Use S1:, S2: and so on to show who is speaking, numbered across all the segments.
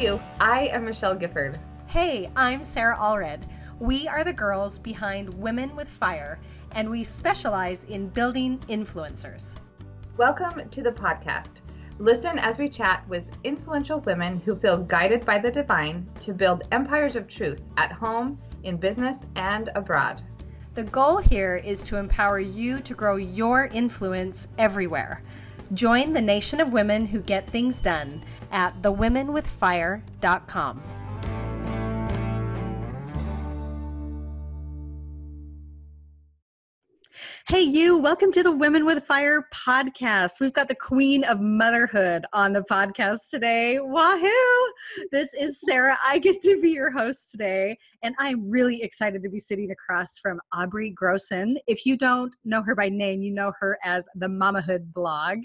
S1: you? I am Michelle Gifford.
S2: Hey, I'm Sarah Allred. We are the girls behind Women with Fire, and we specialize in building influencers.
S1: Welcome to the podcast. Listen as we chat with influential women who feel guided by the divine to build empires of truth at home, in business, and abroad.
S2: The goal here is to empower you to grow your influence everywhere. Join the nation of women who get things done at thewomenwithfire.com. Hey, you, welcome to the Women with Fire podcast. We've got the queen of motherhood on the podcast today. Wahoo! This is Sarah. I get to be your host today, and I'm really excited to be sitting across from Aubrey Grossen. If you don't know her by name, you know her as the Mamahood blog,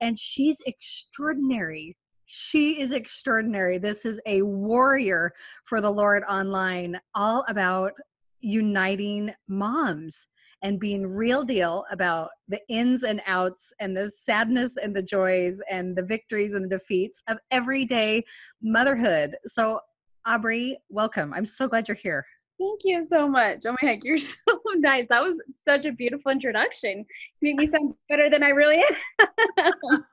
S2: and she's extraordinary. She is extraordinary. This is a warrior for the Lord online, all about uniting moms and being real deal about the ins and outs and the sadness and the joys and the victories and the defeats of everyday motherhood. So, Aubrey, welcome. I'm so glad you're here.
S3: Thank you so much. Oh my heck, you're so nice. That was such a beautiful introduction. You make me sound better than I really am.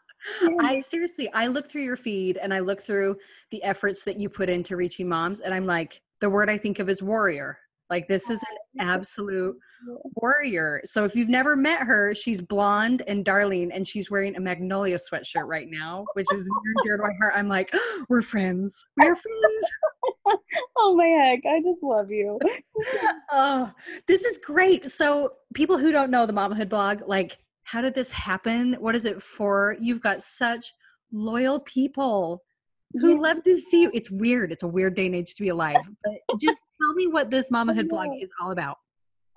S2: I seriously, I look through your feed and I look through the efforts that you put into reaching moms, and I'm like, the word I think of is warrior. Like, this is an absolute warrior. So if you've never met her, she's blonde and darling, and she's wearing a Magnolia sweatshirt right now, which is near and dear to my heart. I'm like, oh, we're friends. We're friends.
S3: oh my heck, I just love you.
S2: oh, this is great. So people who don't know the Mamahood blog, like, how did this happen? What is it for? You've got such loyal people who yeah. love to see you. It's weird. It's a weird day and age to be alive. But just tell me what this Mamahood blog is all about.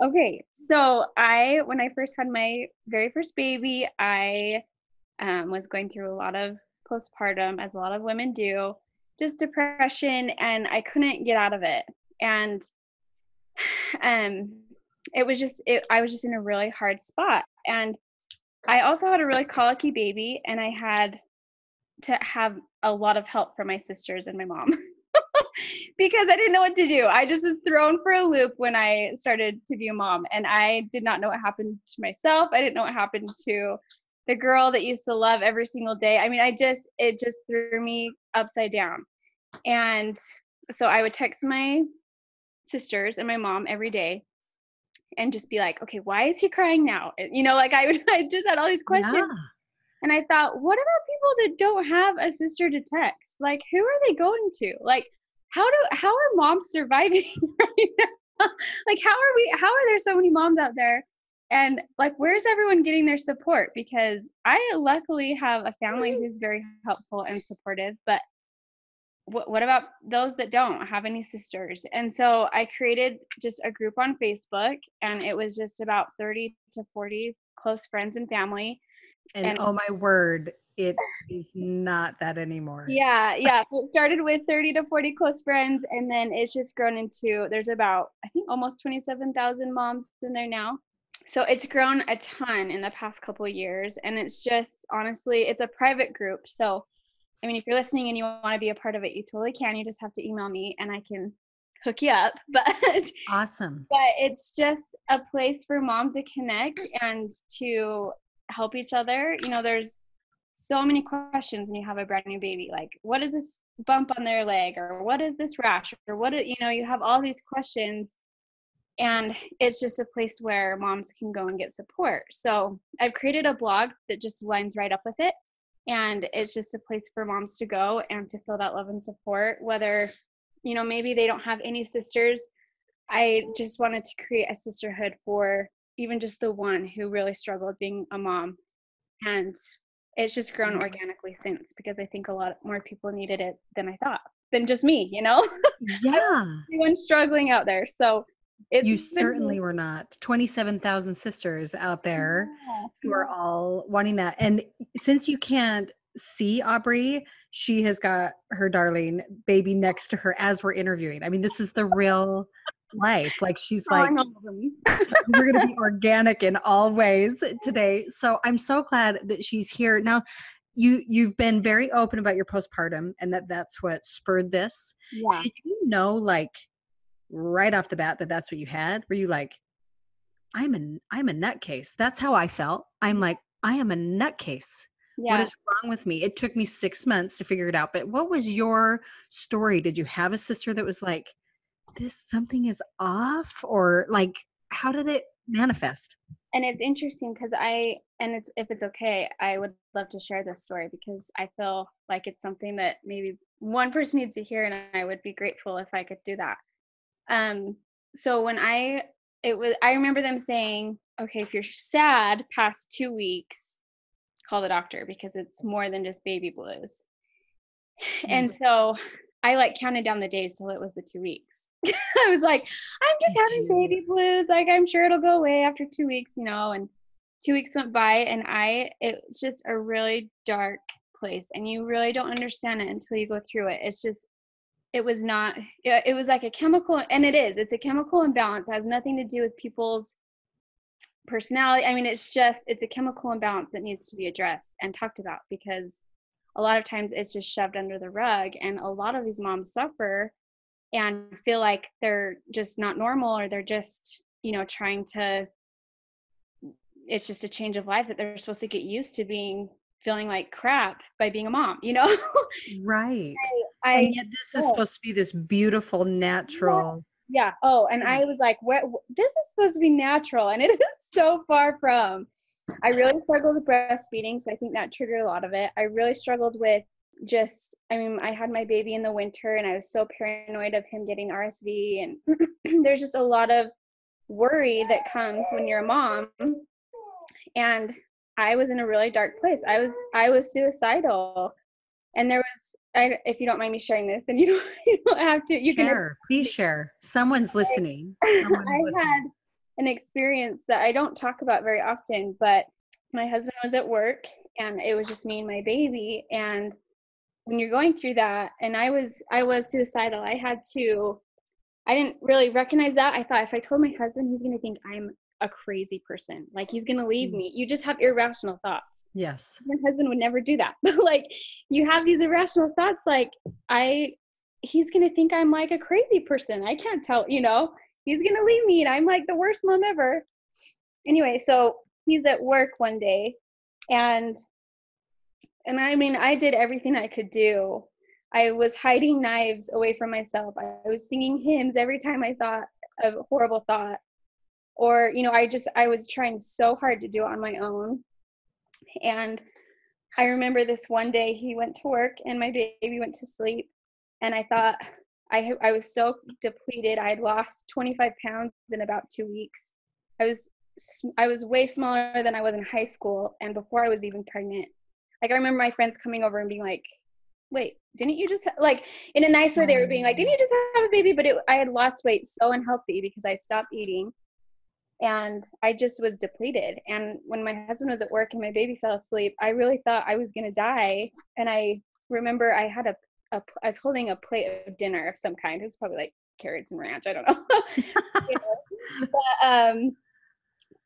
S3: Okay, so I when I first had my very first baby, I um, was going through a lot of postpartum, as a lot of women do, just depression, and I couldn't get out of it. And um, it was just it, I was just in a really hard spot, and I also had a really colicky baby, and I had to have a lot of help from my sisters and my mom. because I didn't know what to do. I just was thrown for a loop when I started to be a mom, and I did not know what happened to myself. I didn't know what happened to the girl that used to love every single day. I mean, I just, it just threw me upside down. And so I would text my sisters and my mom every day and just be like, okay, why is he crying now? Eh, you know, like I would, I just had all these questions. Yeah. And I thought, what about people that don't have a sister to text? Like, who are they going to? Like, how do how are moms surviving right now? like how are we how are there so many moms out there and like where's everyone getting their support because i luckily have a family mm-hmm. who's very helpful and supportive but what, what about those that don't have any sisters and so i created just a group on facebook and it was just about 30 to 40 close friends and family
S2: and, and oh my word it is not that anymore.
S3: Yeah, yeah. So it started with 30 to 40 close friends, and then it's just grown into there's about, I think, almost 27,000 moms in there now. So it's grown a ton in the past couple years, and it's just honestly, it's a private group. So, I mean, if you're listening and you want to be a part of it, you totally can. You just have to email me, and I can hook you up. But
S2: awesome.
S3: But it's just a place for moms to connect and to help each other. You know, there's so many questions when you have a brand new baby like what is this bump on their leg or what is this rash or what you know you have all these questions and it's just a place where moms can go and get support so i've created a blog that just lines right up with it and it's just a place for moms to go and to feel that love and support whether you know maybe they don't have any sisters i just wanted to create a sisterhood for even just the one who really struggled being a mom and it's just grown mm-hmm. organically since because I think a lot more people needed it than I thought than just me, you know?
S2: Yeah.
S3: Everyone's struggling out there. So
S2: you certainly were not 27,000 sisters out there yeah. who are all wanting that. And since you can't see Aubrey, she has got her darling baby next to her as we're interviewing. I mean, this is the real life. Like she's like, we're going to be organic in all ways today. So I'm so glad that she's here. Now, you you've been very open about your postpartum and that that's what spurred this
S3: Yeah.
S2: did you know like right off the bat that that's what you had were you like i'm a i'm a nutcase. That's how i felt. I'm like i am a nutcase.
S3: Yeah.
S2: what is wrong with me? It took me six months to figure it out but what was your story? Did you have a sister that was like this something is off or like how did it manifest?
S3: And it's interesting because I and it's if it's okay, I would love to share this story because I feel like it's something that maybe one person needs to hear, and I would be grateful if I could do that. Um, so when I it was I remember them saying, okay, if you're sad past two weeks, call the doctor because it's more than just baby blues. And so I like counted down the days till it was the two weeks. I was like, I'm just
S2: Did
S3: having
S2: you?
S3: baby blues. Like I'm sure it'll go away after two weeks, you know. And two weeks went by, and I it's just a really dark place, and you really don't understand it until you go through it. It's just it was not it, was like a chemical and it is it's a chemical imbalance it has nothing to do with people's personality i mean it's just it's a chemical imbalance that needs to be addressed and talked about because a lot of times it's just shoved under the rug and a lot of these moms suffer and feel like they're just not normal or they're just you know trying to it's just a change of life that they're supposed to get used to being feeling like crap by being a mom you know?
S2: Right
S3: i
S2: and yet this is
S3: yeah.
S2: supposed to be this beautiful natural
S3: yeah. Oh and mm. i was like what this is supposed to be natural and it is so far from. I really struggled with breastfeeding so i think that triggered a lot of it. I really struggled with just i mean i had my baby in the winter and i was so paranoid of him getting rsv and there's just a lot of worry that comes when you're a mom. And i was in a really dark place. I was i was suicidal and there was I, if you don't mind me sharing this and you don't, you don't have to you can
S2: share please share someone's listening Someone is
S3: I
S2: listening.
S3: had an experience that I don't talk about very often, but my husband was at work and it was just me and my baby. And when you're going through that, and I was I was suicidal. I had to I didn't really recognize that. I thought if I told my husband, he's gonna think I'm a crazy person. Like he's gonna leave
S2: Mm.
S3: me. You just have irrational thoughts
S2: yes
S3: my husband would never do that. like you have these irrational thoughts like I he's going to think I'm like a crazy person. I can't tell, you know. He's going to leave me and I'm like the worst mom ever. Anyway, so he's at work one day and and I mean, I did everything I could do. I was hiding knives away from myself. I was singing hymns every time I thought of a horrible thought. Or, you know, I just I was trying so hard to do it on my own. And I remember this one day he went to work and my baby went to sleep. And I thought, I, I was so depleted. I had lost 25 pounds in about two weeks. I was I was way smaller than I was in high school and before I was even pregnant. Like I remember my friends coming over and being like, "Wait, didn't you just like in a nice way they were being like, "Didn't you just have a baby?" But it, I had lost weight so unhealthy because I stopped eating and I just was depleted. And when my husband was at work and my baby fell asleep, I really thought I was going to die. And I remember I had a, a, I was holding a plate of dinner of some kind. It was probably like carrots and ranch. I don't know. You know? But um,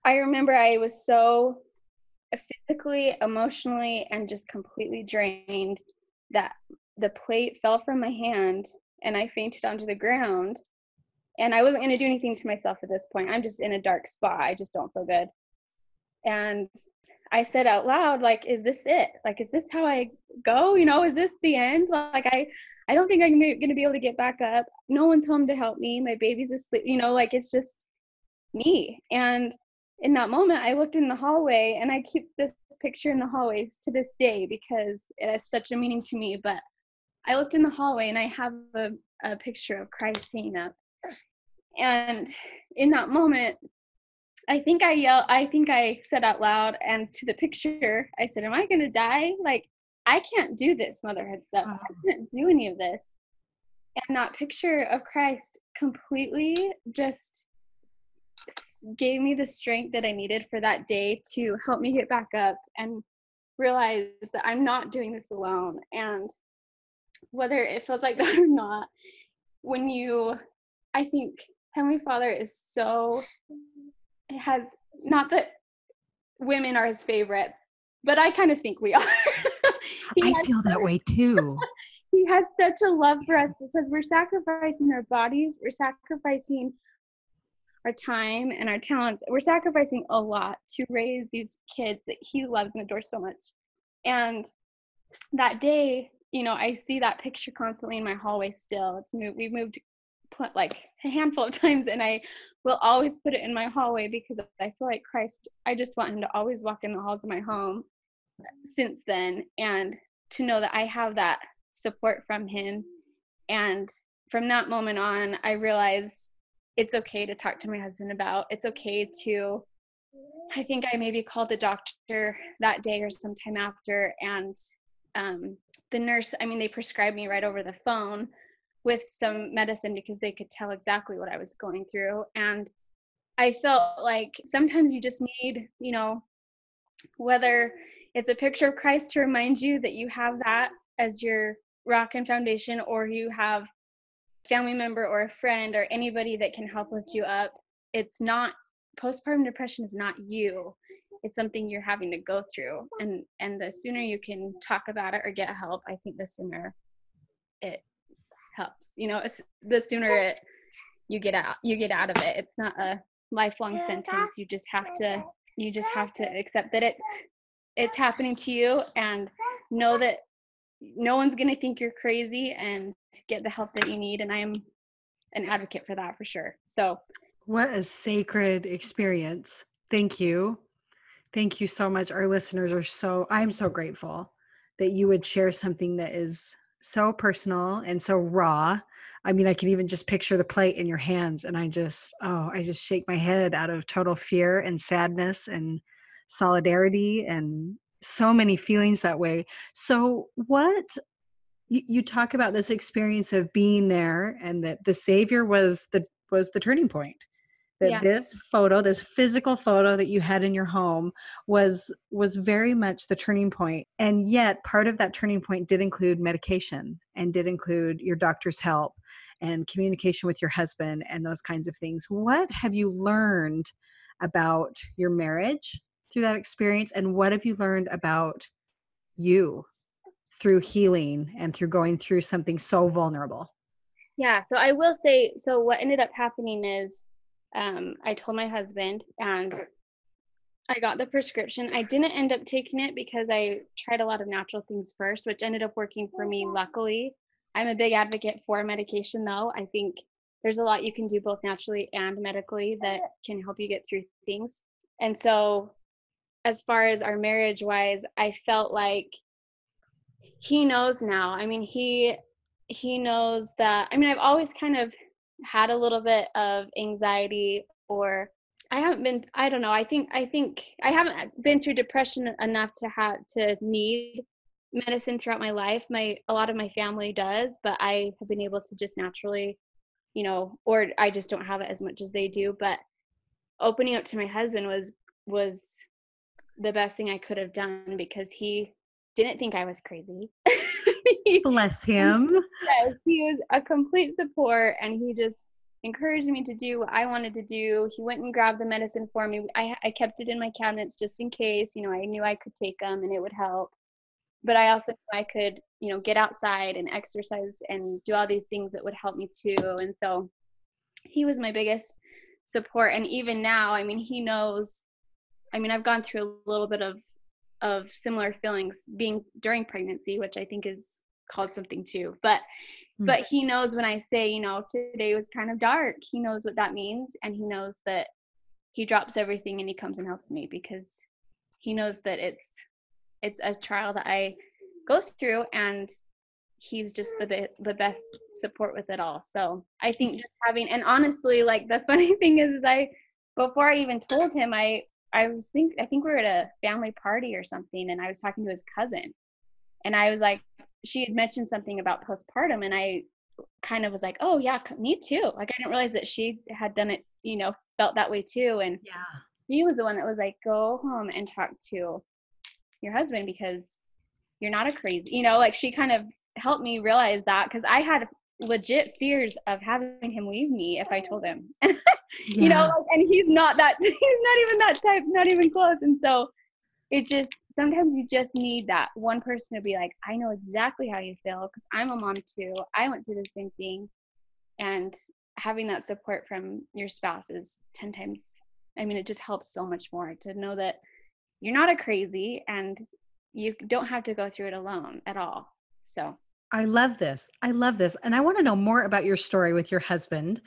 S3: I remember I was so physically, emotionally, and just completely drained that the plate fell from my hand and I fainted onto the ground and I wasn't going to do anything to myself at this point. I'm just in a dark spot. I just don't feel good. And I said out loud, like, is this it? Like, is this how I go? You know, is this the end? Like, I, I don't think I'm going to be able to get back up. No one's home to help me. My baby's asleep. You know, like it's just me. And in that moment, I looked in the hallway, and I keep this picture in the hallway to this day because it has such a meaning to me. But I looked in the hallway, and I have a, a picture of Christ hanging up and in that moment i think i yelled i think i said out loud and to the picture i said am i going to die? Like i can't do this motherhood stuff. I uh-huh. can't do any of this. And that picture of christ completely just gave me the strength that i needed for that day to help me get back up and realize that i'm not doing this alone. And whether it feels like that or not when you i think Heavenly Father is so has not that women are his favorite, but I kind of think we are.
S2: I feel that way too.
S3: he has such a love for us because we're sacrificing our bodies, we're sacrificing our time and our talents. We're sacrificing a lot to raise these kids that he loves and adores so much. And that day, you know, I see that picture constantly in my hallway still. It's moved, we've moved like a handful of times and I will always put it in my hallway because I feel like Christ, I just want him to always walk in the halls of my home since then and to know that I have that support from him. And from that moment on, I realized it's okay to talk to my husband about. It's okay to I think I maybe called the doctor that day or sometime after and um, the nurse, I mean, they prescribed me right over the phone with some medicine because they could tell exactly what I was going through. And I felt like sometimes you just need, you know, whether it's a picture of Christ to remind you that you have that as your rock and foundation, or you have family member or a friend or anybody that can help lift you up. It's not postpartum depression is not you. It's something you're having to go through. And and the sooner you can talk about it or get help, I think the sooner it helps. You know, it's the sooner it you get out you get out of it. It's not a lifelong sentence. You just have to you just have to accept that it's it's happening to you and know that no one's going to think you're crazy and get the help that you need and i am an advocate for that for sure. So
S2: what a sacred experience. Thank you. Thank you so much. Our listeners are so i'm so grateful that you would share something that is so personal and so raw i mean i can even just picture the plate in your hands and i just oh i just shake my head out of total fear and sadness and solidarity and so many feelings that way. So, what you, you talk about this experience of being there, and that the Savior was the was the turning point. That yeah. this photo, this physical photo that you had in your home, was was very much the turning point. And yet, part of that turning point did include medication and did include your doctor's help and communication with your husband and those kinds of things. What have you learned about your marriage through that experience and what have you learned about you through healing and through going through something so vulnerable
S3: yeah so i will say so what ended up happening is um, i told my husband and i got the prescription. I didn't end up taking it because i tried a lot of natural things first which ended up working for me luckily. I'm a big advocate for medication though. I think there's a lot you can do both naturally and medically that can help you get through things. And so as far as our marriage wise i felt like he knows now. I mean he he knows that i mean i've always kind of had a little bit of anxiety or i haven't been i don't know i think i think i haven't been through depression enough to have to need medicine throughout my life my a lot of my family does but i have been able to just naturally you know or i just don't have it as much as they do but opening up to my husband was was the best thing I could have done because he didn't think I was crazy.
S2: Bless him.
S3: Yes, he was a complete support and he just encouraged me to do what I wanted to do. He went and grabbed the medicine for me. I, I kept it in my cabinets just in case, you know, I knew I could take them and it would help. But I also knew I could, you know, get outside and exercise and do all these things that would help me too. And so he was my biggest support. And even now, I mean, he knows I mean, I've gone through a little bit of of similar feelings being during pregnancy, which I think is called something too. But mm-hmm. but he knows when I say, you know, today was kind of dark. He knows what that means and he knows that he drops everything and he comes and helps me because he knows that it's it's a trial that I go through and he's just the be- the best support with it all. So I think just having and honestly like the funny thing is is I before I even told him I I was think I think we were at a family party or something, and I was talking to his cousin, and I was like, she had mentioned something about postpartum, and I kind of was like, oh yeah, me too. Like I didn't realize that she had done it, you know, felt that way too, and
S2: yeah,
S3: he was the one that was like, go home and talk to your husband because you're not a crazy, you know, like she kind of helped me realize that because I had legit fears of having him leave me if I told him. you know, and he's not that he's not even that type, not even close. And so it just sometimes you just need that one person to be like, I know exactly how you feel because I'm a mom too. I went through the same thing. And having that support from your spouse is 10 times, I mean, it just helps so much more to know that you're not a crazy and you don't have to go through it alone at all. So
S2: I love this. I love this. And I want to know more about your story with your husband.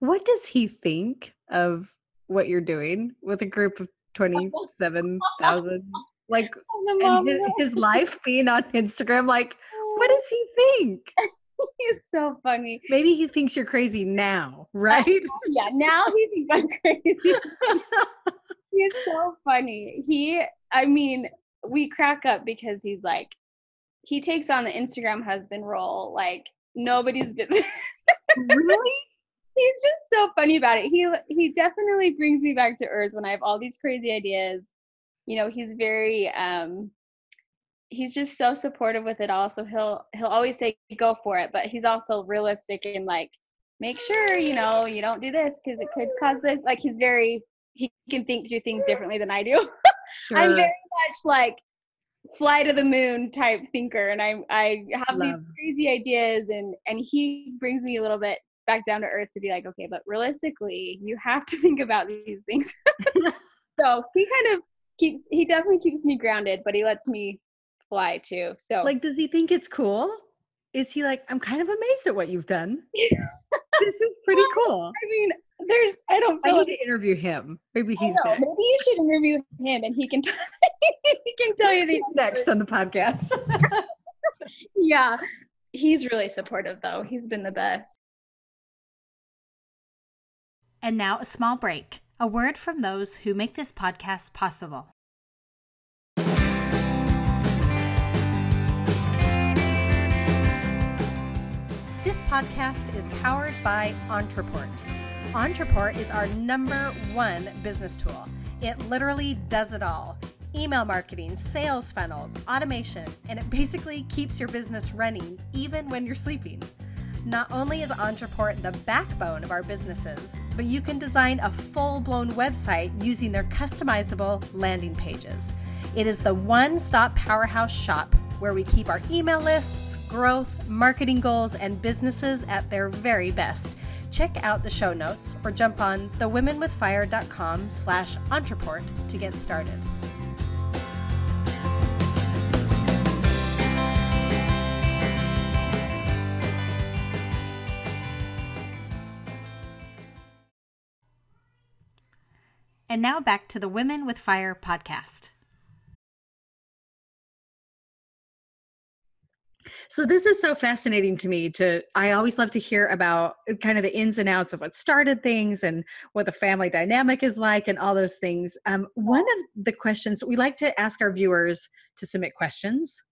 S2: What does he think of what you're doing with a group of 27,000? Like, oh, and his, his life being on Instagram, like, what oh. does he think?
S3: He's so funny.
S2: Maybe he thinks you're crazy now, right?
S3: yeah, now he thinks I'm crazy. he's so funny. He, I mean, we crack up because he's like, he takes on the Instagram husband role like nobody's business.
S2: really?
S3: He's just so funny about it. He he definitely brings me back to earth when I have all these crazy ideas. You know, he's very um he's just so supportive with it all. So he'll he'll always say go for it, but he's also realistic and like make sure, you know, you don't do this because it could cause this. Like he's very he can think through things differently than I do. Sure. I'm very much like fly to the moon type thinker and I I have Love. these crazy ideas and and he brings me a little bit back down to earth to be like okay but realistically you have to think about these things. So he kind of keeps he definitely keeps me grounded but he lets me fly too so
S2: like does he think it's cool? Is he like i'm kind of amazed at what you've done. This is pretty cool.
S3: I mean there's I don't
S2: I need like, to interview him. Maybe he's
S3: maybe you should interview him and he can he can tell you these
S2: next on the podcast.
S3: yeah. He's really supportive though. He's been the best.
S4: And now a small break. A word from those who make this podcast possible. This podcast is powered by Ontraport. Ontraport is our number one business tool. It literally does it all email marketing, sales funnels, automation, and it basically keeps your business running even when you're sleeping. Not only is Ontraport the backbone of our businesses, but you can design a full blown website using their customizable landing pages. It is the one stop powerhouse shop where we keep our email lists, growth, marketing goals, and businesses at their very best check out the show notes or jump on thewomenwithfire.com slash Ontraport to get started. And now back to the Women with Fire podcast.
S2: So this is so fascinating to me to I always love to hear about uh, kind of the ins and outs of what started things and what the family dynamic is like and all those things. Um, one of the questions we like to ask our viewers to submit questions.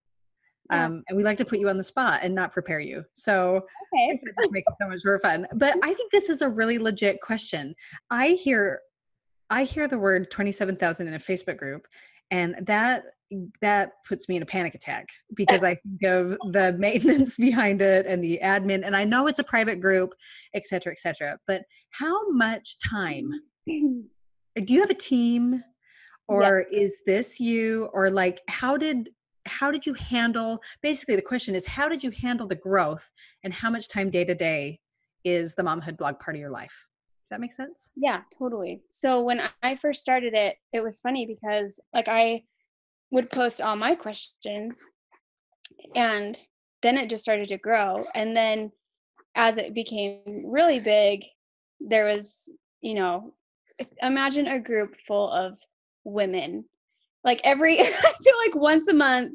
S2: Yeah. Um, and we like to put you on the spot and not prepare you. So okay. that just makes it so much more fun. But I think this is a really legit question. I hear I hear the word 27,000 in a Facebook group and that that puts me in a panic attack because I think of the maintenance behind it and the admin, and I know it's a private group, et cetera, et cetera. But how much time? Do you have a team, or is this you, or like how did how did you handle? Basically, the question is how did you handle the growth, and how much time day to day is the momhood blog part of your life? Does that make sense?
S3: Yeah, totally. So when I first started it, it was funny because like I would post all my questions. And then it just started to grow. And then as it became really big there was you know imagine a group full of women. Like every i feel like once a month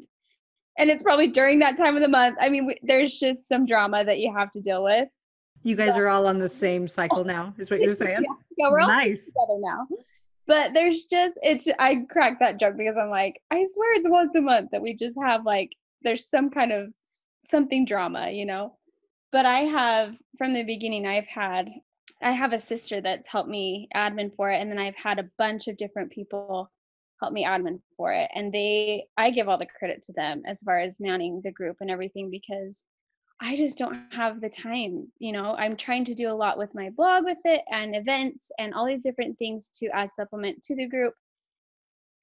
S3: and it's probably during that time of the month i mean we, there's just some drama that you have to deal with.
S2: You guys are all on the same cycle now is what you're saying? yeah,
S3: yeah we're all nice. together now but there's just it's i crack that joke because i'm like i swear it's once a month that we just have like there's some kind of something drama you know? But i have from the beginning i've had i have a sister that's helped me admin for it and then i've had a bunch of different people help me admin for it and they i give all the credit to them as far as manning the group and everything because I just don't have the time. You know, I'm trying to do a lot with my blog with it and events and all these different things to add supplement to the group.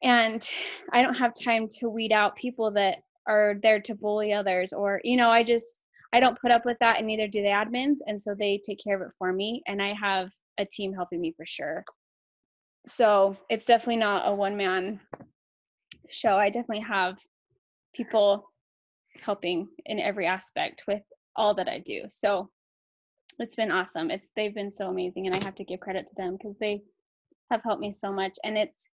S3: and I don't have time to weed out people that are there to bully others or you know, I just I don't put up with that and neither do the admins and so they take care of it for me and I have a team helping me for sure. So, it's definitely not a one man show. I definitely have people helping in every aspect with all that I do. So, it's been awesome. It's they've been so amazing and I have to give credit to them because they have helped me so much and it's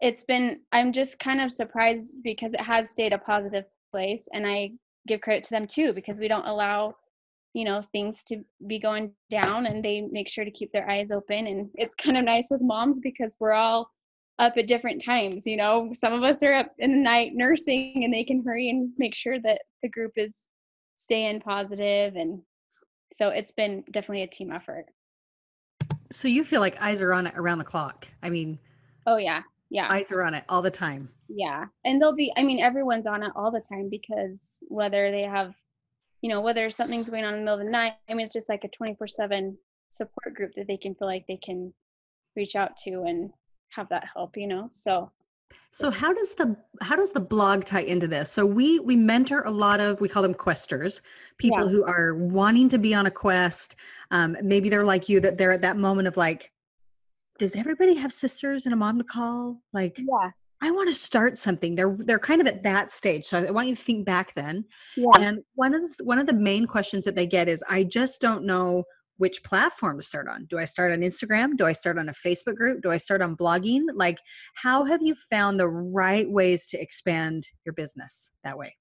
S3: it's been i'm just kind of surprised because it has stayed a positive place and i give credit to them too because we don't allow you know things to be going down and they make sure to keep their eyes open and it's kind of nice with moms because we're all up at different times you know? Some of us are up in the night nursing and they can hurry and make sure that the group is staying positive. positive and so it's been definitely a team effort.
S2: So you feel like eyes are on it around the clock. I mean
S3: oh yeah. Yeah.
S2: eyes are on it all the time.
S3: Yeah. And they'll be i mean everyone's on it all the time because whether they have you know whether something's going on in the middle of the night i mean it's just like a 24 7 support group that they can feel like they can reach out to and have that help you know so
S2: so how does the how does the blog tie into this so we we mentor a lot of we call them questers people yeah. who are wanting to be on a quest um, maybe they're like you that they're at that moment of like does everybody have sisters and a mom to call? Like,
S3: yeah.
S2: I want to start something. They're they're kind of at that stage. So I want you to think back then.
S3: Yeah.
S2: And one of the one of the main questions that they get is I just don't know which platform to start on. Do I start on Instagram? Do I start on a Facebook group? Do I start on blogging? Like how have you found the right ways to expand your business that way?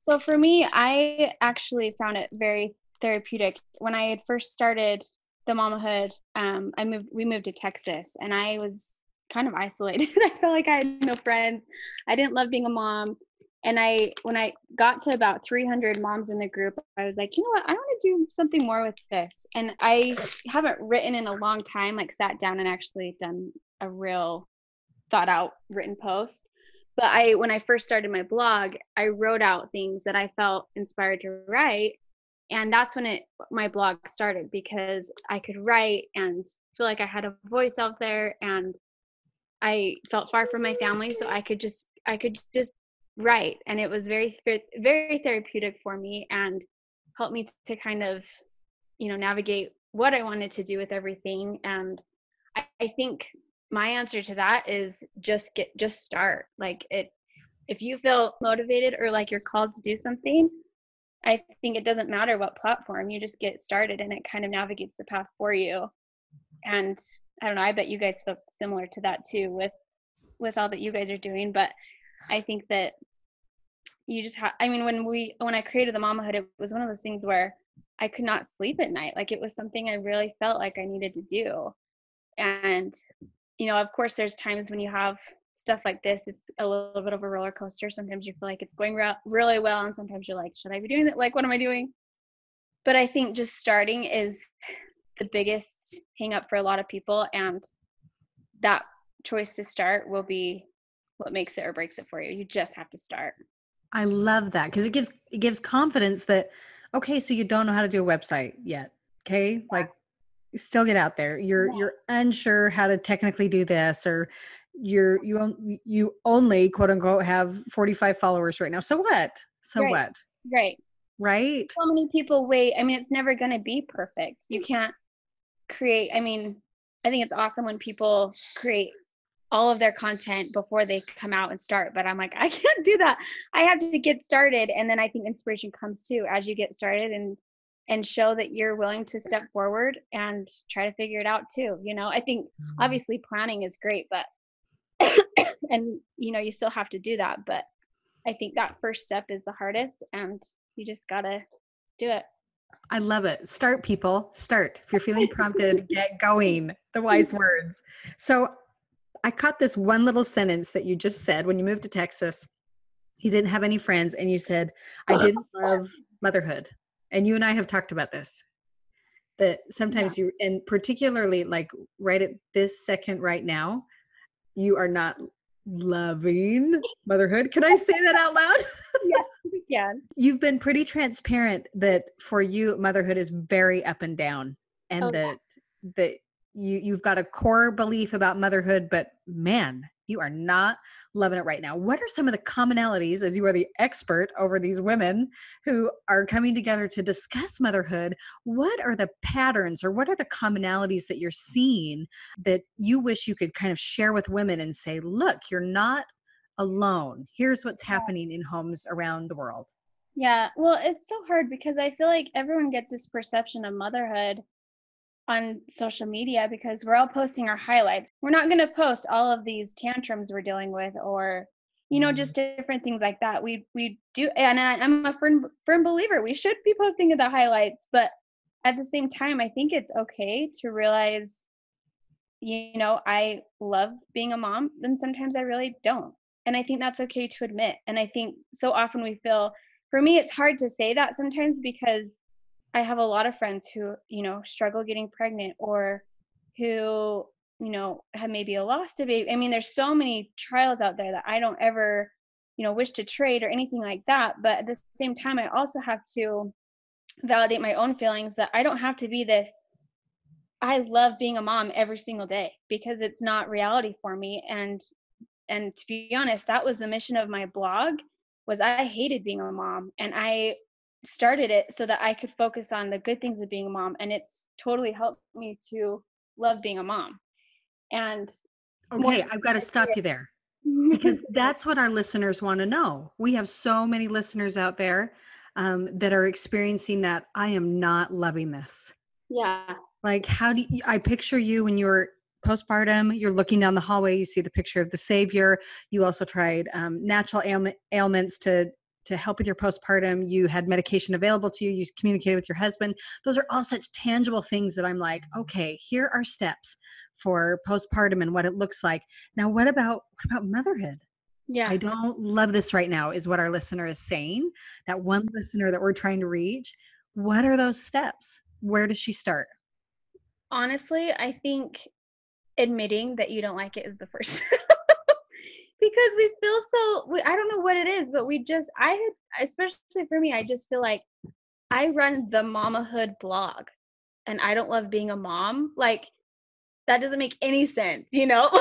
S3: So for me, I actually found it very therapeutic when I had first started the mamahood, um, I moved. We moved to Texas, and I was kind of isolated. I felt like I had no friends. I didn't love being a mom. And I, when I got to about 300 moms in the group, I was like, you know what? I want to do something more with this. And I haven't written in a long time, like sat down and actually done a real thought out written post. But I, when I first started my blog, I wrote out things that I felt inspired to write and that's when it my blog started because i could write and feel like i had a voice out there and i felt far from my family so i could just i could just write and it was very very therapeutic for me and helped me to kind of you know navigate what i wanted to do with everything and I, I think my answer to that is just get just start like it if you feel motivated or like you're called to do something I think it doesn't matter what platform, you just get started and it kind of navigates the path for you. And I don't know, I bet you guys feel similar to that too with with all that you guys are doing, but I think that you just have I mean when we when I created the mamahood it was one of those things where I could not sleep at night. Like it was something I really felt like I needed to do. And you know, of course there's times when you have stuff like this, it's a little bit of a roller coaster. Sometimes you feel like it's going re- really well, and sometimes you're like, should I be doing that? Like, what am I doing? But I think just starting is the biggest hang up for a lot of people. And that choice to start will be what makes it or breaks it for you. You just have to start.
S2: I love that because it gives it gives confidence that okay, so you don't know how to do a website yet. Okay. Yeah. Like still get out there. You're yeah. you're unsure how to technically do this or you're you you only quote unquote have 45 followers right now so what so
S3: right.
S2: what
S3: right
S2: right
S3: so many people wait i mean it's never going to be perfect you can't create i mean i think it's awesome when people create all of their content before they come out and start but i'm like i can't do that. I have to get started. And then i think inspiration comes too as you get started and and show that you're willing to step forward and try to figure it out too you know? I think mm-hmm. obviously planning is great but and you know you still have to do that but i think that first step is the hardest and you just gotta do it.
S2: I love it. Start people. Start. If you're feeling prompted get going. The wise words. So i caught this one little sentence that you just said when you moved to texas you didn't have any friends and you said i didn't love motherhood and you and i have talked about this that sometimes yeah. you and particularly like right at this second right now you are not loving motherhood. Can I say that out loud?
S3: yes, you can.
S2: You've been pretty transparent that for you, motherhood is very up and down, and oh, that yeah. that you you've got a core belief about motherhood, but man, You are not loving it right now. What are some of the commonalities, as you are the expert over these women who are coming together to discuss motherhood? What are the patterns or what are the commonalities that you're seeing that you wish you could kind of share with women and say, look, you're not alone. Here's what's happening in homes around the world.
S3: Yeah, well, it's so hard because I feel like everyone gets this perception of motherhood on social media because we're all posting our highlights. We're not going to post all of these tantrums we're dealing with or you know just mm-hmm. different things like that. We we do and I, I'm a firm firm believer we should be posting the highlights, but at the same time I think it's okay to realize you know, I love being a mom and sometimes I really don't. And I think that's okay to admit. And I think so often we feel for me it's hard to say that sometimes because I have a lot of friends who, you know, struggle getting pregnant or who, you know, have maybe a lost baby. I mean, there's so many trials out there that I don't ever, you know, wish to trade or anything like that. But at the same time, I also have to validate my own feelings that I don't have to be this I love being a mom every single day because it's not reality for me and and to be honest that was the mission of my blog was I hated being a mom and I started it so that I could focus on the good things of being a mom. And it's totally helped me to love being a mom. And
S2: okay, I've got to stop you there because that's what our listeners want to know. We have so many listeners out there um, that are experiencing that I am not loving this.
S3: Yeah.
S2: Like, how do you, I picture you when you were postpartum? You're looking down the hallway, you see the picture of the Savior. You also tried um, natural ail- ailments to to help with your postpartum you had medication available to you you communicated with your husband. Those are all such tangible things that i'm like okay here are steps for postpartum and what it looks like. Now what about what about motherhood?
S3: Yeah.
S2: I don't love this right now is what our listener is saying. That one listener that we're trying to reach what are those steps? Where does she start?
S3: Honestly i think admitting that you don't like it is the first because we feel so we, i don't know what it is but we just i had especially for me i just feel like i run the mamahood blog and i don't love being a mom. Like that doesn't make any sense you know?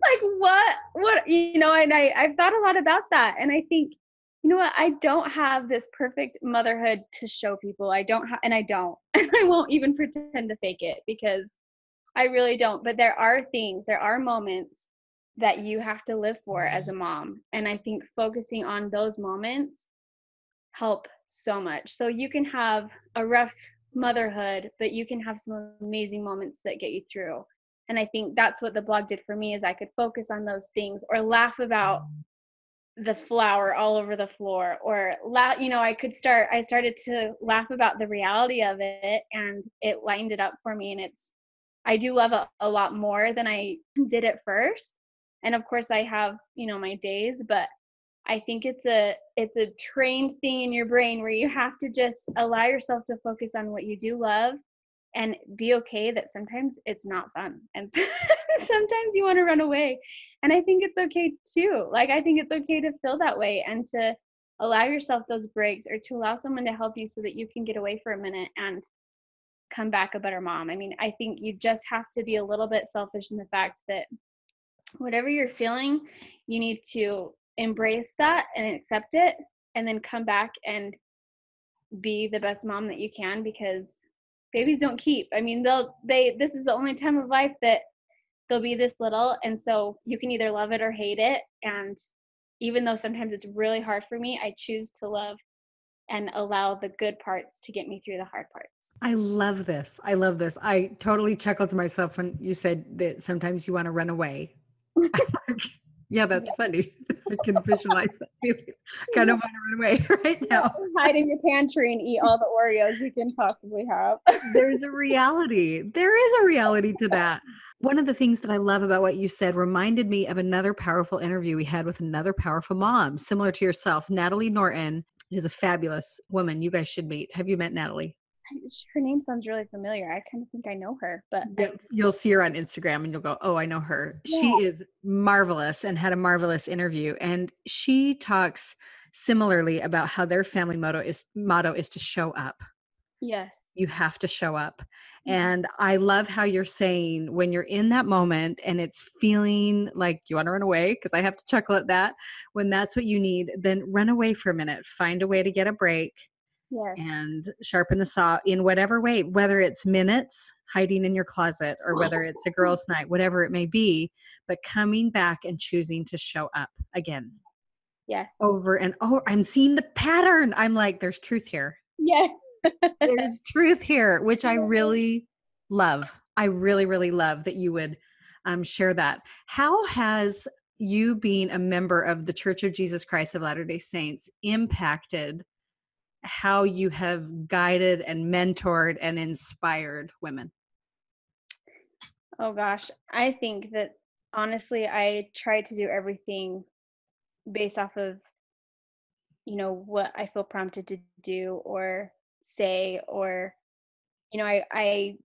S3: Like what what you know and i i've thought a lot about that and i think you know what? I don't have this perfect motherhood to show people. I don't have and i don't and i won't even pretend to fake it because i really don't but there are things there are moments that you have to live for as a mm-hmm. mom. And I think focusing on those moments help so much. So you can have a rough motherhood, but you can have some amazing moments that get you through. And I think that's what the blog did for me is I could focus on those things or laugh about mm-hmm. the flour all over the floor or laugh you know i could start i started to laugh about the reality of it and it lined it up for me and it's i do love it a lot more than i did at first and of course i have you know my days but i think it's a it's a trained thing in your brain where you have to just allow yourself to focus on what you do love and be okay that sometimes it's not fun and sometimes you want to run away and i think it's okay too like i think it's okay to feel that way and to allow yourself those breaks or to allow someone to help you so that you can get away for a minute and come back a better mom. I mean i think you just have to be a little bit selfish in the fact that whatever you're feeling, you need to embrace that and accept it and then come back and be the best mom that you can because babies don't keep. I mean, they'll they this is the only time of life that they'll be this little and so you can either love it or hate it and even though sometimes it's really hard for me, I choose to love and allow the good parts to get me through the hard parts.
S2: I love this. I love this. I totally chuckled to myself when you said that sometimes you want to run away yeah, that's yeah. funny. I can visualize that feeling. Kind of want to run away right now.
S3: Hide in your pantry and eat all the Oreos you can possibly have.
S2: There's a reality. There is a reality to that. One of the things that I love about what you said reminded me of another powerful interview we had with another powerful mom, similar to yourself. Natalie Norton is a fabulous woman. You guys should meet. Have you met Natalie?
S3: Her name sounds really familiar. I kind of think I know her, but
S2: you'll see her on Instagram and you'll go, "Oh, I know her." Yeah. She is marvelous and had a marvelous interview and she talks similarly about how their family motto is motto is to show up.
S3: Yes.
S2: You have to show up. And I love how you're saying when you're in that moment and it's feeling like you want to run away, because I have to chuckle at that. When that's what you need, then run away for a minute, find a way to get a break
S3: Yes.
S2: and sharpen the saw in whatever way, whether it's minutes hiding in your closet or whether it's a girl's night, whatever it may be, but coming back and choosing to show up again
S3: Yes.
S2: over and oh, I'm seeing the pattern. I'm like, there's truth here.
S3: Yes.
S2: There's truth here, which I really love. I really, really love that you would um, share that. How has you being a member of the Church of Jesus Christ of Latter day Saints impacted how you have guided and mentored and inspired women?
S3: Oh gosh, I think that honestly, I try to do everything based off of, you know, what I feel prompted to do or say, or, you know, I, I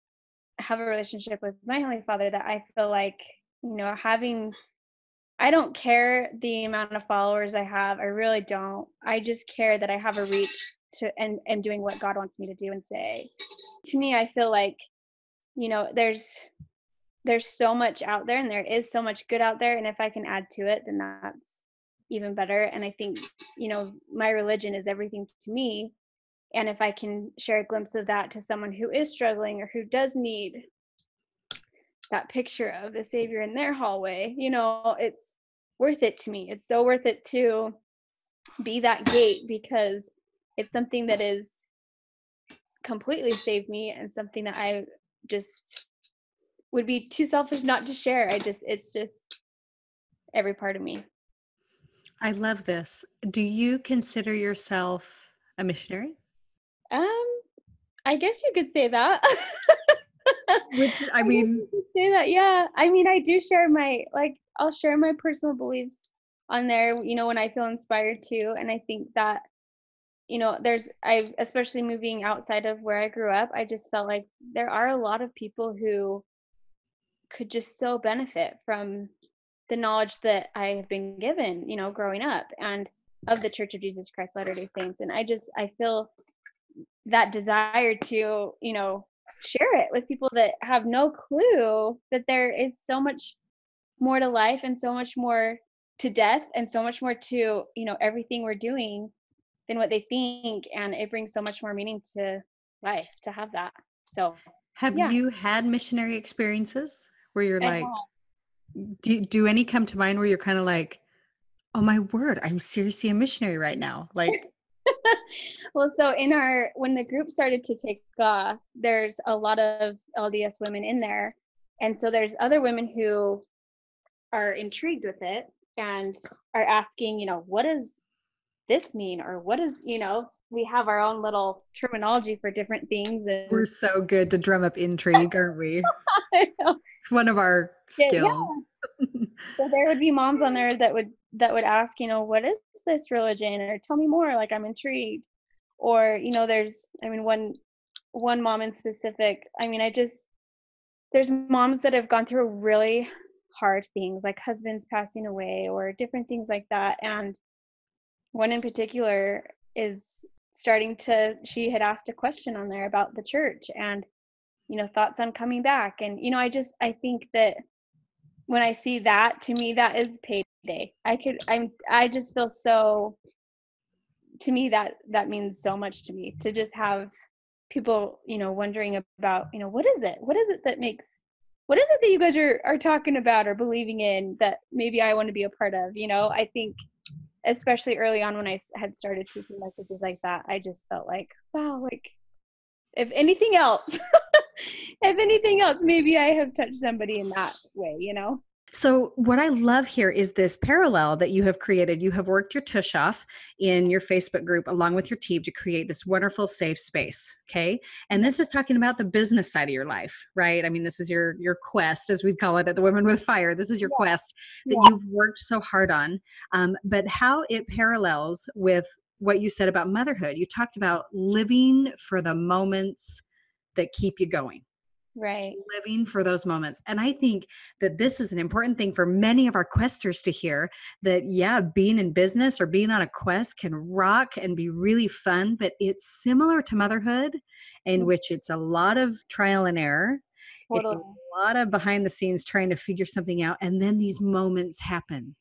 S3: have a relationship with my Heavenly Father that I feel like, you know, having, I don't care the amount of followers I have. I really don't. I just care that I have a reach to and, and doing what God wants me to do and say. To me, I feel like, you know, there's, there's so much out there and there is so much good out there. And if i can add to it then that's even better. And i think you know my religion is everything to me. And if i can share a glimpse of that to someone who is struggling or who does need that picture of the savior in their hallway you know it's worth it to me. It's so worth it to be that gate because it's something that is completely saved me and something that i just would be too selfish not to share. I just it's just every part of me.
S2: I love this. Do you consider yourself a missionary?
S3: Um I guess you could say that.
S2: Which I mean,
S3: could say that. Yeah. I mean, I do share my like I'll share my personal beliefs on there, you know, when I feel inspired to and I think that you know, there's I especially moving outside of where I grew up, I just felt like there are a lot of people who could just so benefit from the knowledge that I have been given, you know, growing up and of the Church of Jesus Christ Latter-day Saints. And I just I feel that desire to, you know, share it with people that have no clue that there is so much more to life and so much more to death and so much more to, you know, everything we're doing than what they think and it brings so much more meaning to life to have that. So,
S2: have
S3: Yeah.
S2: you had missionary experiences where you're
S3: I
S2: like,
S3: have.
S2: do, do any come to mind where you're kind of like, oh my word, I'm seriously a missionary right now? Like,
S3: well, so in our when the group started to take off, there's a lot of LDS women in there, and so there's other women who are intrigued with it and are asking, you know, what does this mean, or what is, you know, we have our own little terminology for different things, and
S2: we're so good to drum up intrigue, aren't we? It's one of our
S3: Yeah, yeah.
S2: skills.
S3: so there would be moms on there that would that would ask you know what is this religion or tell me more like i'm intrigued or you know there's i mean one one mom in specific i mean i just there's moms that have gone through really hard things like husbands passing away or different things like that and one in particular is starting to she had asked a question on there about the church and you know thoughts on coming back and you know i just i think that when I see that, to me, that is payday. I could, I'm, I just feel so. To me, that that means so much to me to just have people, you know, wondering about, you know, what is it? What is it that makes? What is it that you guys are are talking about or believing in that maybe I want to be a part of? You know, I think, especially early on when I had started to see messages like that, I just felt like, wow, like if anything else if anything else maybe i have touched somebody in that way you know
S2: So, what I love here is this parallel that you have created. You have worked your tush off in your Facebook group along with your team to create this wonderful safe space. Okay. And this is talking about the business side of your life, right? I mean, this is your your quest, as we call it at the Women with Fire. This is your quest that
S3: Yeah.
S2: you've worked so hard on. Um, but how it parallels with what you said about motherhood. You talked about living for the moments that keep you going
S3: right.
S2: living for those moments and i think that this is an important thing for many of our questers to hear that yeah being in business or being on a quest can rock and be really fun but it's similar to motherhood in
S3: Mhm.
S2: which it's a lot of trial and error it's a lot of behind the scenes trying to figure something out and then these moments happen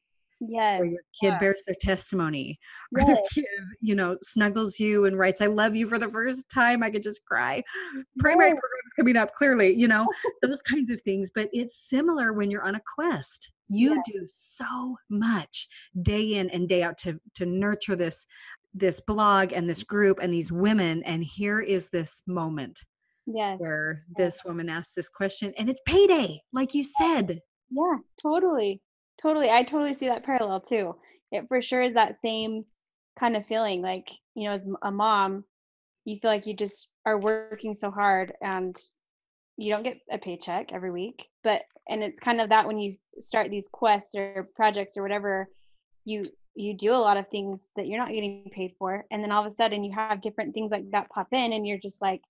S3: yes
S2: where your kid
S3: yeah.
S2: bears their testimony
S3: Yes.
S2: the kid you know snuggles you and writes i love you for the first time i could just cry primary
S3: Yes.
S2: program is coming up clearly you know those kinds of things but it's similar when you're on a quest you
S3: Yes.
S2: do so much day in and day out to to nurture this this blog and this group and these women and here is this moment
S3: yes
S2: where this woman asks this question and it's payday like you said
S3: Yeah, totally. Totally. I totally see that parallel too. It for sure is that same kind of feeling like, you know, as a mom, you feel like you just are working so hard and you don't get a paycheck every week. But and it's kind of that when you start these quests or projects or whatever, you you do a lot of things that you're not getting paid for and then all of a sudden you have different things like that pop in and you're just like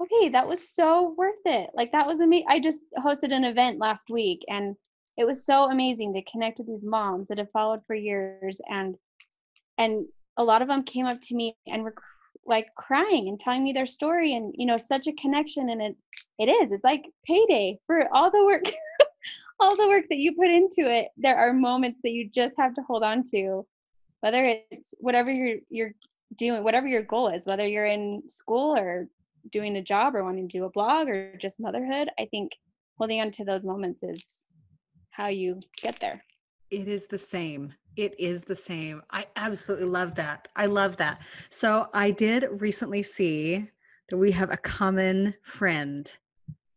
S3: okay that was so worth it like that was amazing i just hosted an event last week and it was so amazing to connect with these moms that have followed for years and and a lot of them came up to me and were like crying and telling me their story and you know such a connection and it it is it's like payday for all the work all the work that you put into it. There are moments that you just have to hold on to whether it's whatever you're you're doing whatever your goal is whether you're in school or doing a job or wanting to do a blog or just motherhood i think holding on to those moments is how you get there
S2: It is the same. It is the same. I absolutely love that. I love that. So I did recently see that we have a common friend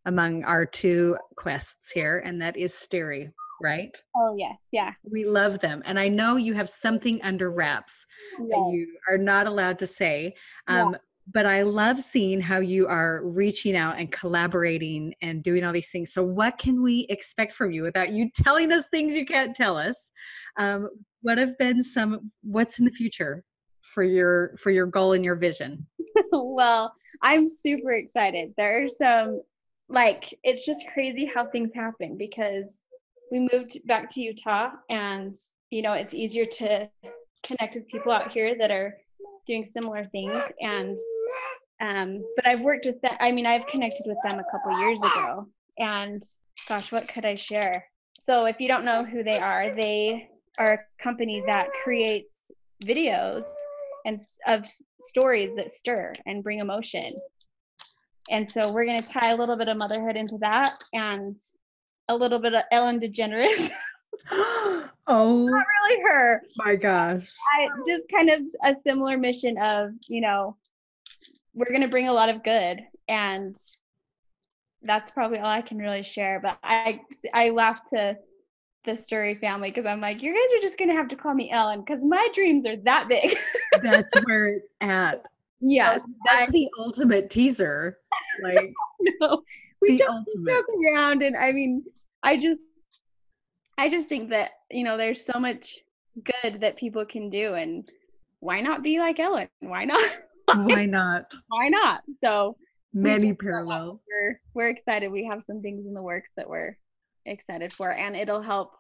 S2: among our two quests here, and that is Steri, right?
S3: oh yes yeah
S2: We love them. And I know you have something under wraps that you are not allowed to say.
S3: Yeah.
S2: Um, But I love seeing how you are reaching out and collaborating and doing all these things. So, what can we expect from you without you telling us things you can't tell us? Um, what have been some? What's in the future for your for your goal and your vision?
S3: well, I'm super excited. There are some, like, it's just crazy how things happen because we moved back to Utah and, you know, it's easier to connect with people out here that are doing similar things. And, um, but I've worked with them, I mean, I've connected with them a couple years ago. And gosh, what could I share? So if you don't know who they are, they are a company that creates videos and of stories that stir and bring emotion. And so we're going to tie a little bit of motherhood into that and a little bit of Ellen DeGeneres.
S2: oh not
S3: really her.
S2: my gosh.
S3: I, just kind of a similar mission of, you know, we're going to bring a lot of good and that's probably all I can really share. But I, I laugh to the Sturry family because I'm like, you guys are just going to have to call me Ellen because my dreams are that big.
S2: That's where it's at.
S3: yeah.
S2: That's the ultimate teaser. Like
S3: no, we
S2: just
S3: joke around, and I mean, I just, I just think that you know, there's so much good that people can do, and why not be like Ellen? Why not?
S2: Why not?
S3: why not? So
S2: Many parallels.
S3: we're we're excited. We have some things in the works that we're excited for, and it'll help.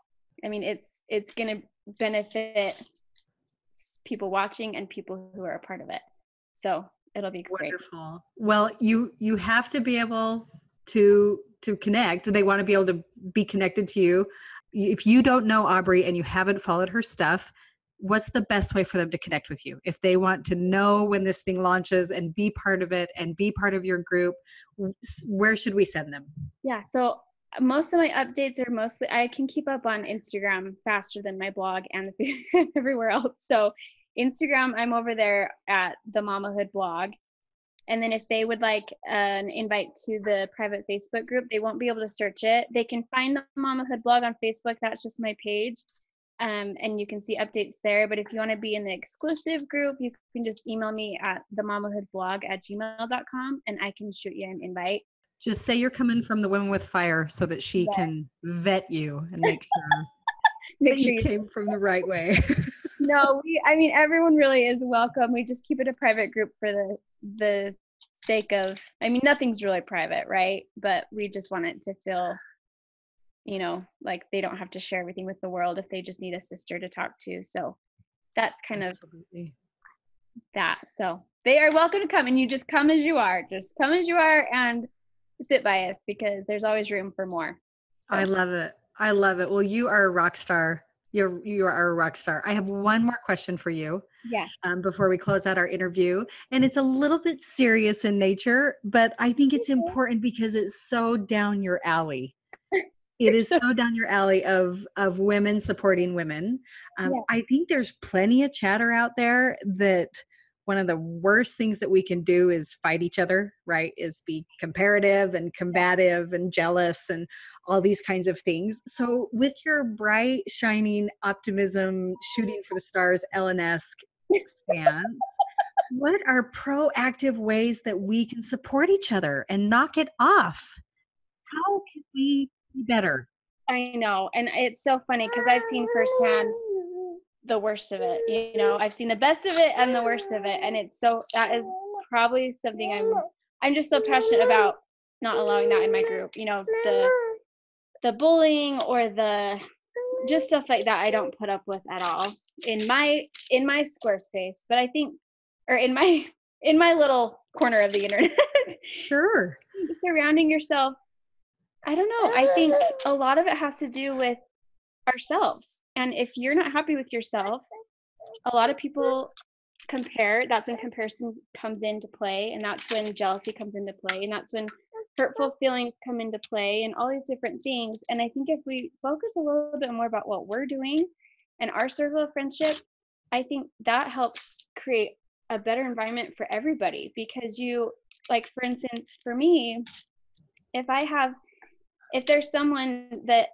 S3: I mean, it's it's gonna benefit people watching and people who are a part of it. So it'll be great.
S2: Wonderful. Well, you you have to be able to to connect. They want to be able to be connected to you. If you don't know Aubrey and you haven't followed her stuff, what's the best way for them to connect with you? If they want to know when this thing launches and be part of it and be part of your group, where should we send them?
S3: Yeah, so uh, most of my updates are mostly I can keep up on Instagram faster than my blog and everywhere else. So Instagram, I'm over there at the Mamahood blog. And then if they would like an invite to the private Facebook group, they won't be able to search it. They can find the Mamahood blog on Facebook. That's just my page. Um, and you can see updates there. But if you want to be in the exclusive group, you can just email me at the mamahoodblog at gmail.com and I can shoot you an invite.
S2: Just say you're coming from the Women with Fire so that she
S3: Yeah.
S2: can vet you and make sure
S3: Make
S2: that
S3: sure you
S2: came from the right way.
S3: no we i mean everyone really is welcome we just keep it a private group for the the sake of i mean nothing's really private right but we just want it to feel you know like they don't have to share everything with the world if they just need a sister to talk to so that's kind Absolutely. of that so they are welcome to come and you just come as you are just come as you are and sit by us because there's always room for more
S2: so. i love it i love it well you are a rock star you're you are a rock star i have one more question for you
S3: yes
S2: um, before we close out our interview and it's a little bit serious in nature but i think it's important because it's so down your alley it is so down your alley of of women supporting women. Um, yeah. i think there's plenty of chatter out there that one of the worst things that we can do is fight each other right? Is be comparative and combative and jealous and all these kinds of things. So with your bright shining optimism shooting for the stars ellen-esque stance what are proactive ways that we can support each other and knock it off? How can we be better.
S3: I know. And it's so funny because I've seen firsthand the worst of it. You know, I've seen the best of it and the worst of it. And it's so that is probably something I'm I'm just so passionate about not allowing that in my group. You know, the the bullying or the just stuff like that I don't put up with at all in my in my Squarespace. But I think or in my in my little corner of the internet.
S2: sure.
S3: Surrounding yourself I don't know. I think a lot of it has to do with ourselves. And if you're not happy with yourself, a lot of people compare. That's when comparison comes into play. And that's when jealousy comes into play. And that's when hurtful feelings come into play and all these different things. And I think if we focus a little bit more about what we're doing and our circle of friendship, I think that helps create a better environment for everybody because you, like, for instance, for me, if I have if there's someone that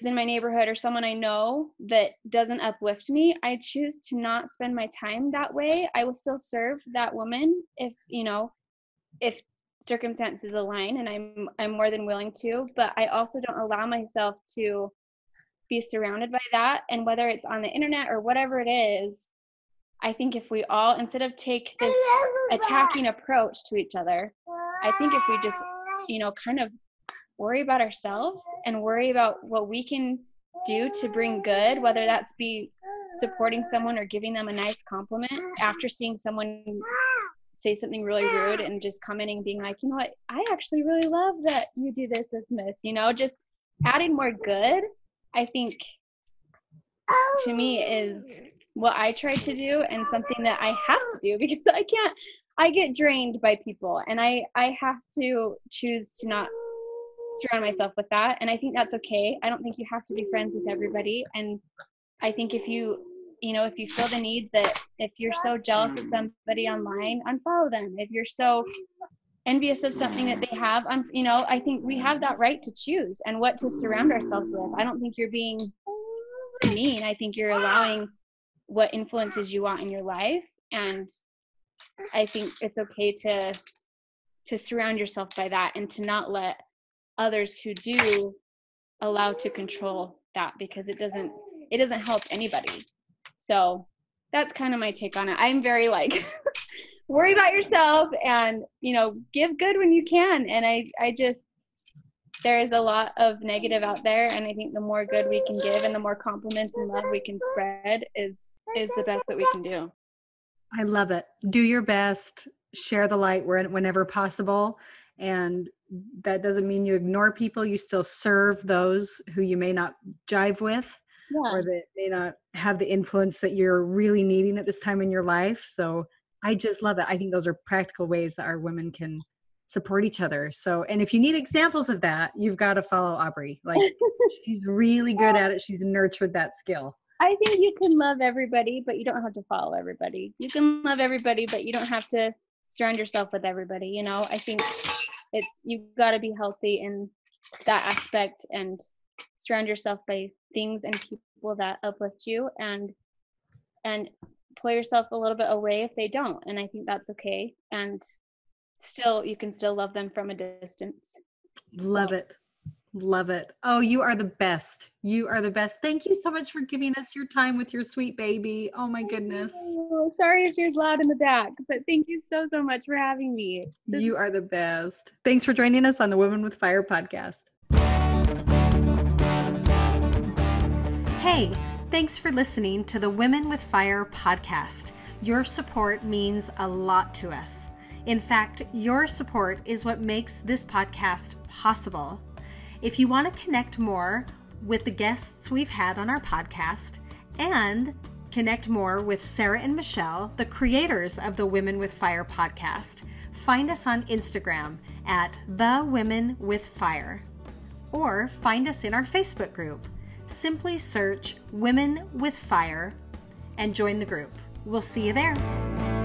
S3: is in my neighborhood or someone I know that doesn't uplift me, I choose to not spend my time that way. I will still serve that woman if, you know, if circumstances align and I'm I'm more than willing to, but I also don't allow myself to be surrounded by that and whether it's on the internet or whatever it is, I think if we all instead of take this attacking approach to each other, I think if we just, you know, kind of worry about ourselves and worry about what we can do to bring good, whether that's be supporting someone or giving them a nice compliment after seeing someone say something really rude and just commenting being like, you know what, I actually really love that you do this, this, and this, you know, just adding more good, I think to me is what I try to do and something that I have to do because I can't I get drained by people and I I have to choose to not surround myself with that and i think that's okay. I don't think you have to be friends with everybody and i think if you you know if you feel the need that if you're so jealous of somebody online unfollow them. If you're so envious of something that they have um, you know i think we have that right to choose and what to surround ourselves with. I don't think you're being mean. I think you're allowing what influences you want in your life and i think it's okay to to surround yourself by that and to not let others who do allow to control that because it doesn't it doesn't help anybody. So that's kind of my take on it. I'm very like worry about yourself and you know give good when you can. And i i just there is a lot of negative out there. And i think the more good we can give and the more compliments and love we can spread is is the best that we can do.
S2: I love it. Do your best. Share the light whenever possible. And that doesn't mean you ignore people you still serve those who you may not jive with yeah. or that may not have the influence that you're really needing at this time in your life. So i just love it i think those are practical ways that our women can support each other. So and if you need examples of that you've got to follow aubrey. Like she's really good at it. She's nurtured that skill.
S3: I think you can love everybody but you don't have to follow everybody. You can love everybody but you don't have to surround yourself with everybody you know? I think it's you got to be healthy in that aspect and surround yourself by things and people that uplift you and and pull yourself a little bit away if they don't and i think that's okay and still you can still love them from a distance.
S2: Love it
S5: Love it. Oh, you are the best. You are the best. Thank you so much for giving us your time with your sweet baby. Oh my goodness.
S3: Oh, sorry if you're loud in the back, but thank you so, so much for having me.
S5: This you are the best. Thanks for joining us on the Women with Fire podcast.
S2: Hey, thanks for listening to the Women with Fire podcast. Your support means a lot to us. In fact, your support is what makes this podcast possible. If you want to connect more with the guests we've had on our podcast and connect more with Sarah and Michelle, the creators of the Women with Fire podcast, find us on Instagram at The Women with Fire or find us in our Facebook group. Simply search Women with Fire and join the group. We'll see you there.